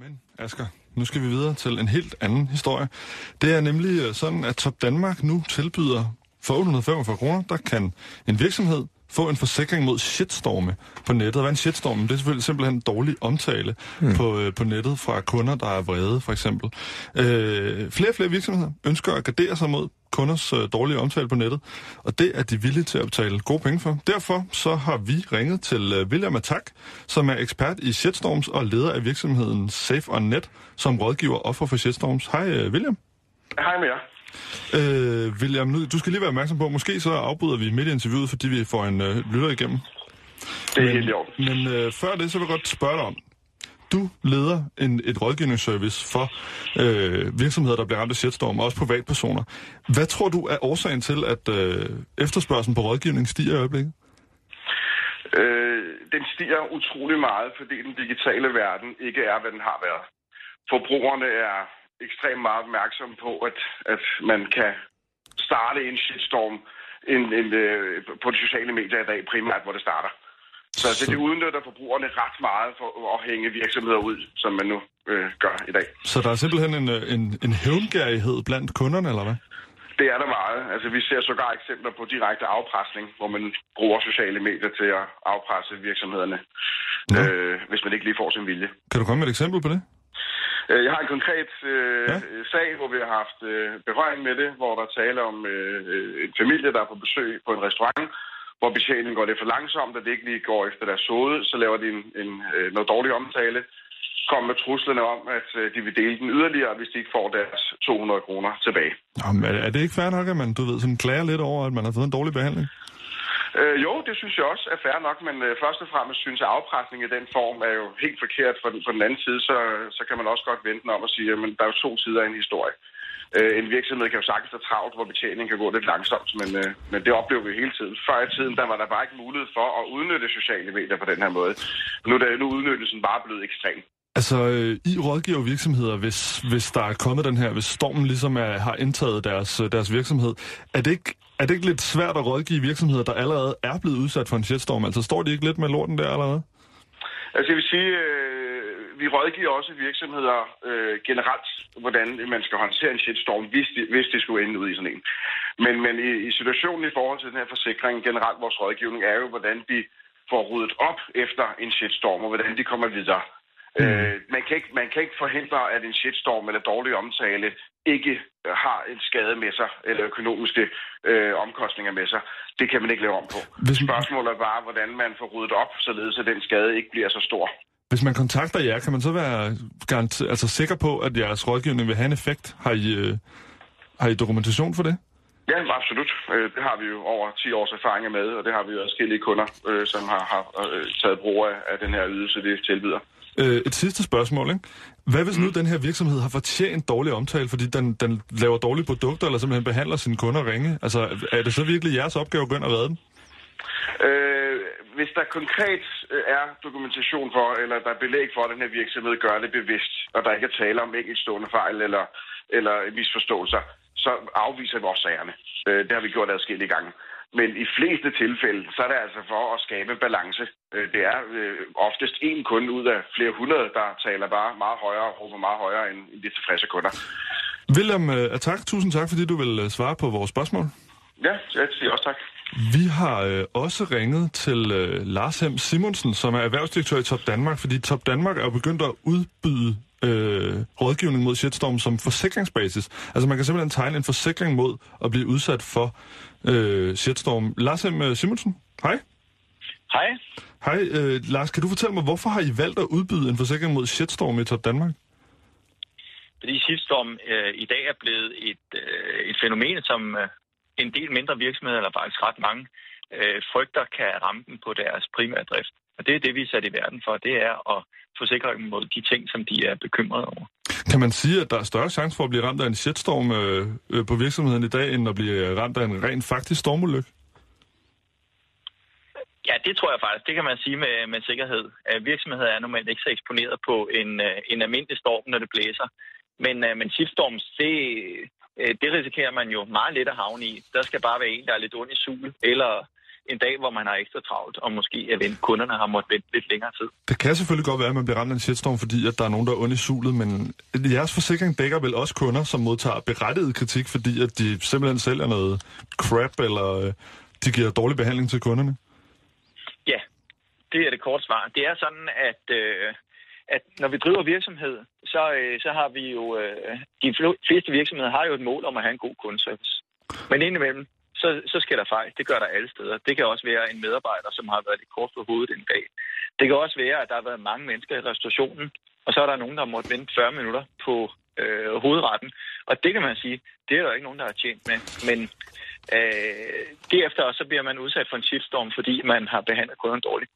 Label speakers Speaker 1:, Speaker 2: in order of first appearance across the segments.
Speaker 1: Men Asger, nu skal vi videre til en helt anden historie. Det er nemlig øh, sådan, at Top Danmark nu tilbyder for 845 kroner, der kan en virksomhed få en forsikring mod shitstorme på nettet. Hvad er en shitstorm? Det er selvfølgelig simpelthen en dårlig omtale mm. på, øh, på nettet fra kunder, der er vrede, for eksempel. Øh, flere og flere virksomheder ønsker at gardere sig mod kunders øh, dårlige omtale på nettet, og det er de villige til at betale gode penge for. Derfor så har vi ringet til øh, William Attack, som er ekspert i shitstorms og leder af virksomheden Safe on Net, som rådgiver offer for shitstorms. Hej øh, William.
Speaker 2: Hej med jer.
Speaker 1: Øh, William, nu, du skal lige være opmærksom på, måske så afbryder vi midt i interviewet, fordi vi får en øh, lytter igennem.
Speaker 2: Det er
Speaker 1: men,
Speaker 2: helt i orden.
Speaker 1: Men øh, før det, så vil jeg godt spørge dig om, du leder en, et rådgivningsservice for øh, virksomheder, der bliver ramt af shitstorm, og også privatpersoner. Hvad tror du er årsagen til, at øh, efterspørgselen på rådgivning stiger i øjeblikket?
Speaker 2: Øh, den stiger utrolig meget, fordi den digitale verden ikke er, hvad den har været. Forbrugerne er ekstremt meget opmærksomme på, at, at man kan starte en shitstorm en, en, øh, på de sociale medier i dag, primært hvor det starter. Så, så det udnytter forbrugerne ret meget for at hænge virksomheder ud, som man nu øh, gør i dag.
Speaker 1: Så der er simpelthen en, øh, en, en hævngærighed blandt kunderne, eller hvad?
Speaker 2: Det er der meget. Altså, vi ser sågar eksempler på direkte afpresning, hvor man bruger sociale medier til at afpresse virksomhederne,
Speaker 1: Nå.
Speaker 2: øh, hvis man ikke lige får sin vilje.
Speaker 1: Kan du komme med et eksempel på det?
Speaker 2: Øh, Jeg har en konkret øh,
Speaker 1: Ja.
Speaker 2: ja. sag, hvor vi har haft øh, berøring med det, hvor der taler om øh, øh, en familie, der er på besøg på en restaurant, hvor betjeningen går lidt for langsomt, og det ikke lige går efter deres hoved, så laver de en, en, øh, noget dårlig omtale, kom med truslerne om, at øh, de vil dele den yderligere, hvis de ikke får deres 200 kroner tilbage.
Speaker 1: Jamen, er, det ikke fair nok, at man, du ved, sådan klager lidt over, at man har fået en dårlig behandling?
Speaker 2: Øh, jo, det synes jeg også er fair nok, men øh, først og fremmest synes jeg, at afpresning i den form er jo helt forkert. For den, for den anden side, så, så kan man også godt vente om og sige, at der er jo to sider af en historie. Øh, en virksomhed kan jo sagtens have travlt, hvor betjeningen kan gå lidt langsomt, men, øh, men det oplever vi hele tiden. Før i tiden, der var der bare ikke mulighed for at udnytte sociale medier på den her måde. Nu er, nu udnyttelsen bare blevet ekstrem.
Speaker 1: Altså, øh, I rådgiver virksomheder, hvis, hvis der er kommet den her, hvis stormen ligesom er, har indtaget deres, øh, deres virksomhed. Er det, ikke, er det ikke lidt svært at rådgive virksomheder, der allerede er blevet udsat for en shitstorm? Altså, står de ikke lidt med lorten der allerede?
Speaker 2: Altså jeg vil sige, øh, vi rådgiver også virksomheder øh, generelt, hvordan man skal håndtere en shitstorm, hvis det, hvis det skulle ende ud i sådan en. Men, men i, i situationen i forhold til den her forsikring, generelt vores rådgivning, er jo, hvordan de får ryddet op efter en shitstorm, og hvordan de kommer videre. Mm. Øh, man, kan ikke, man kan ikke forhindre, at en shitstorm eller dårlig omtale ikke øh, har en skade med sig, eller økonomiske øh, omkostninger med sig. Det kan man ikke lave om på.
Speaker 1: Hvis
Speaker 2: Spørgsmålet er bare, hvordan man får ryddet op, således at den skade ikke bliver så stor.
Speaker 1: Hvis man kontakter jer, kan man så være garant, altså sikker på, at jeres rådgivning vil have en effekt? Har I, øh, har I dokumentation for det?
Speaker 2: Ja, absolut. Øh, Det har vi jo over 10 års erfaringer med, og det har vi jo forskellige kunder, øh, som har, har øh, taget brug af, af den her ydelse, vi tilbyder.
Speaker 1: Øh, et sidste spørgsmål, ikke? Hvad hvis nu den her virksomhed har fortjent dårlig omtale, fordi den, den laver dårlige produkter, eller simpelthen behandler sine kunder ringe? Altså, er det så virkelig jeres opgave at gå ind og redde dem?
Speaker 2: Øh, hvis der konkret øh, er dokumentation for, eller der er belæg for, at den her virksomhed gør det bevidst, og der ikke er tale om enkeltstående fejl eller, eller misforståelser, så afviser vi også sagerne. Øh, det har vi gjort adskillige gange. Men i fleste tilfælde, så er det altså for at skabe balance. Øh, det er oftest en kunde ud af flere hundrede, der taler bare meget højere og råber meget højere end de tilfredse kunder.
Speaker 1: William, tak. Tusind tak, fordi du vil svare på vores spørgsmål.
Speaker 2: Ja, jeg siger også tak.
Speaker 1: Vi har øh, også ringet til øh, Lars Hem Simonsen, som er erhvervsdirektør i Top Danmark, fordi Top Danmark er jo begyndt at udbyde øh, rådgivning mod shitstorm som forsikringsbasis. Altså man kan simpelthen tegne en forsikring mod at blive udsat for øh, shitstorm. Lars Hem øh, Simonsen, hej.
Speaker 3: Hej.
Speaker 1: Hej, øh, Lars, kan du fortælle mig, hvorfor har I valgt at udbyde en forsikring mod shitstorm i Top Danmark?
Speaker 3: Fordi shitstorm øh, i dag er blevet et, øh, et fænomen, som øh, en del mindre virksomheder, eller faktisk ret mange, øh, frygter kan ramme dem på deres primære drift. Og det er det, vi er sat i verden for. Det er at forsikre dem mod de ting, som de er bekymrede over.
Speaker 1: Kan man sige, at der er større chance for at blive ramt af en shitstorm øh, øh, på virksomheden i dag, end at blive ramt af en rent faktisk stormulykke?
Speaker 3: Ja, det tror jeg faktisk. Det kan man sige med, med sikkerhed. Øh, Virksomheder er normalt ikke så eksponeret på en, øh, en almindelig storm, når det blæser. Men, øh, men shitstorms, det, det risikerer man jo meget let at havne i. Der skal bare være en, der er lidt ond i sul, eller en dag, hvor man har ekstra travlt, og måske at vente, kunderne har måttet vente lidt længere tid.
Speaker 1: Det kan selvfølgelig godt være, at man bliver ramt af en shitstorm, fordi at der er nogen, der er onde i sulet, men jeres forsikring dækker vel også kunder, som modtager berettiget kritik, fordi at de simpelthen sælger noget crap, eller øh, de giver dårlig behandling til kunderne?
Speaker 3: Ja, det er det kort svar. Det er sådan, at, øh, at når vi driver virksomhed, så, øh, så har vi jo... Øh, de fleste virksomheder har jo et mål om at have en god kundeservice. Men indimellem, så, så sker der fejl. Det gør der alle steder. Det kan også være en medarbejder, som har været lidt kort på hovedet en dag. Det kan også være, at der har været mange mennesker i restaurationen, og så er der nogen, der har måttet vente 40 minutter på øh, hovedretten. Og det kan man sige, det er der ikke nogen, der har tjent med. Men øh, derefter så bliver man udsat for en shitstorm, fordi man har behandlet kunden dårligt.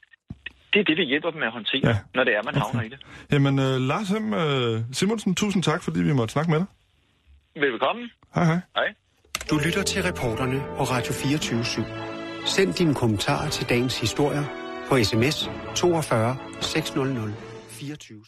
Speaker 3: Det er det, vi hjælper dem med at håndtere, ja. når det er, man havner okay. i det.
Speaker 1: Jamen, øh, Lars Hem, øh, Simonsen, tusind tak, fordi vi måtte snakke med dig.
Speaker 3: Velkommen.
Speaker 1: Hej, hej.
Speaker 3: Hej.
Speaker 4: Du lytter til reporterne på Radio 24 /7. Send dine kommentarer til dagens historier på sms 42 600 24